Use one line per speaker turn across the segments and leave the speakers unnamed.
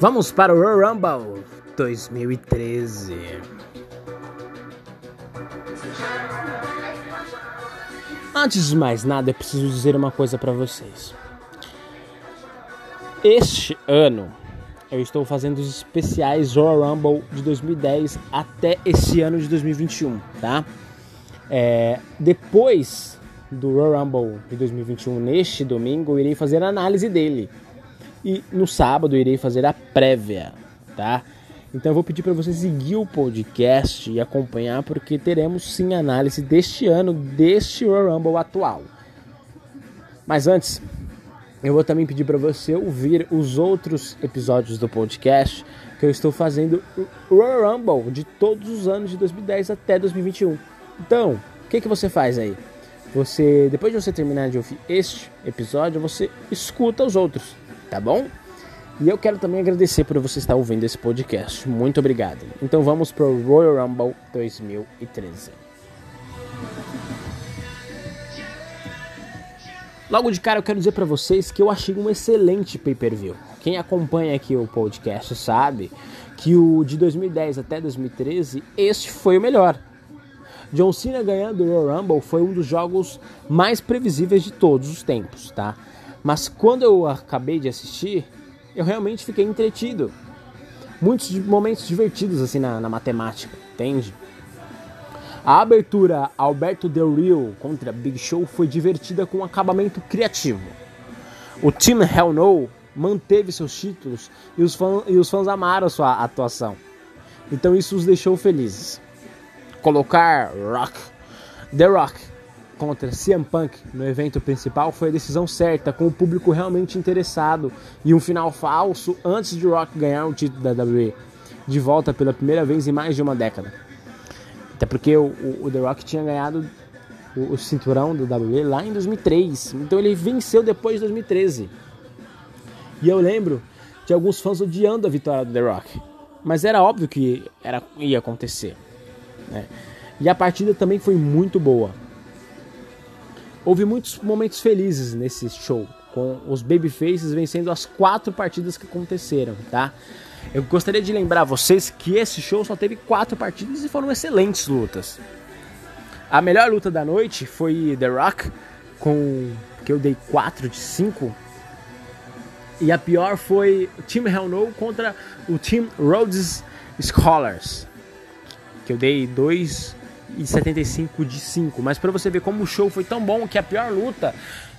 Vamos para o Royal Rumble 2013. Antes de mais nada, eu preciso dizer uma coisa para vocês. Este ano eu estou fazendo os especiais Royal Rumble de 2010 até esse ano de 2021, tá? É, depois do Royal Rumble de 2021, neste domingo, eu irei fazer a análise dele. E no sábado eu irei fazer a prévia, tá? Então eu vou pedir para você seguir o podcast e acompanhar porque teremos sim análise deste ano, deste Royal Rumble atual. Mas antes, eu vou também pedir para você ouvir os outros episódios do podcast que eu estou fazendo Royal Rumble de todos os anos de 2010 até 2021. Então, o que, que você faz aí? Você, depois de você terminar de ouvir este episódio, você escuta os outros, tá bom? E eu quero também agradecer por você estar ouvindo esse podcast. Muito obrigado. Então vamos para o Royal Rumble 2013. Logo de cara eu quero dizer para vocês que eu achei um excelente pay-per-view. Quem acompanha aqui o podcast sabe que o de 2010 até 2013 este foi o melhor. John Cena ganhando o Royal Rumble foi um dos jogos mais previsíveis de todos os tempos, tá? Mas quando eu acabei de assistir, eu realmente fiquei entretido. Muitos momentos divertidos assim na, na matemática, entende? A abertura Alberto Del Rio contra Big Show foi divertida com um acabamento criativo. O Team Hell No manteve seus títulos e os, e os fãs amaram sua atuação. Então isso os deixou felizes. Colocar Rock, The Rock contra CM Punk no evento principal foi a decisão certa, com o público realmente interessado e um final falso antes de Rock ganhar o título da WWE de volta pela primeira vez em mais de uma década. Até porque o, o, o The Rock tinha ganhado o, o, cinturão do WWE lá em 2003, então ele venceu depois de 2013. E eu lembro de alguns fãs odiando a vitória do The Rock, mas era óbvio que era, ia acontecer. Né? E a partida também foi muito boa. Houve muitos momentos felizes nesse show, com os Babyfaces vencendo as quatro partidas que aconteceram, tá? Eu gostaria de lembrar vocês que esse show só teve quatro partidas e foram excelentes lutas. A melhor luta da noite foi The Rock, com que eu dei 4 de 5. E a pior foi Team Hell No contra o Team Rhodes Scholars, que eu dei 2 e 75 de 5. Mas para você ver como o show foi tão bom que a pior luta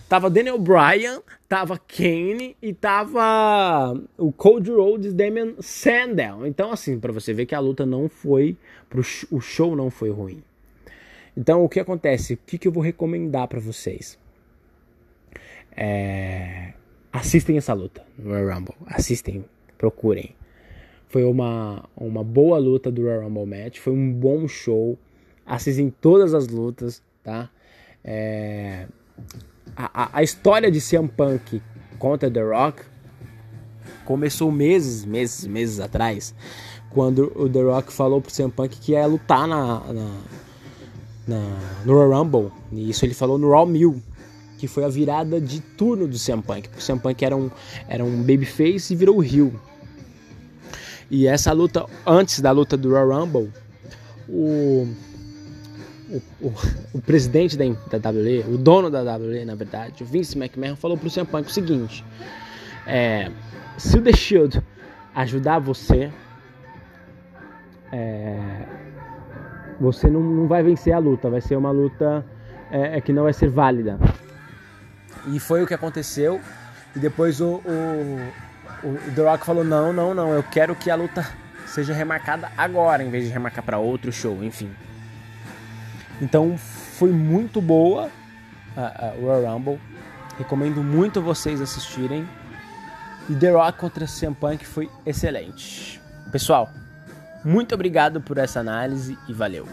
tava Daniel Bryan, tava Kane e tava o Cody Rhodes Damian Sandow. Então assim, para você ver que a luta não foi pro o show não foi ruim. Então o que acontece? O que, que eu vou recomendar para vocês? É... Assistem essa luta no Royal Rumble. Assistem, procurem. Foi uma, uma boa luta do Royal Rumble match. Foi um bom show assistem todas as lutas, tá? É... A, a, a, história de CM Punk contra The Rock começou meses, meses, meses atrás, quando o The Rock falou pro CM Punk que ia lutar na, na, na no Royal Rumble. E isso ele falou no Raw 1000, que foi a virada de turno do CM Punk. O CM Punk era um, era um babyface e virou o heel. E essa luta, antes da luta do Royal Rumble, o o, o, o, presidente da, da WWE, o dono da WWE, na verdade, o Vince McMahon, falou pro CM Punk o seguinte: é, se o The Shield ajudar você, é, você não, não vai vencer a luta, vai ser uma luta é, é, que não vai ser válida. E foi o que aconteceu. E depois o, o, o The Rock falou: não, não, não, eu quero que a luta seja remarcada agora, em vez de remarcar para outro show, enfim. Então foi muito boa a, a Royal Rumble. Recomendo muito vocês assistirem. E The Rock contra CM Punk foi excelente. Pessoal, muito obrigado por essa análise e valeu.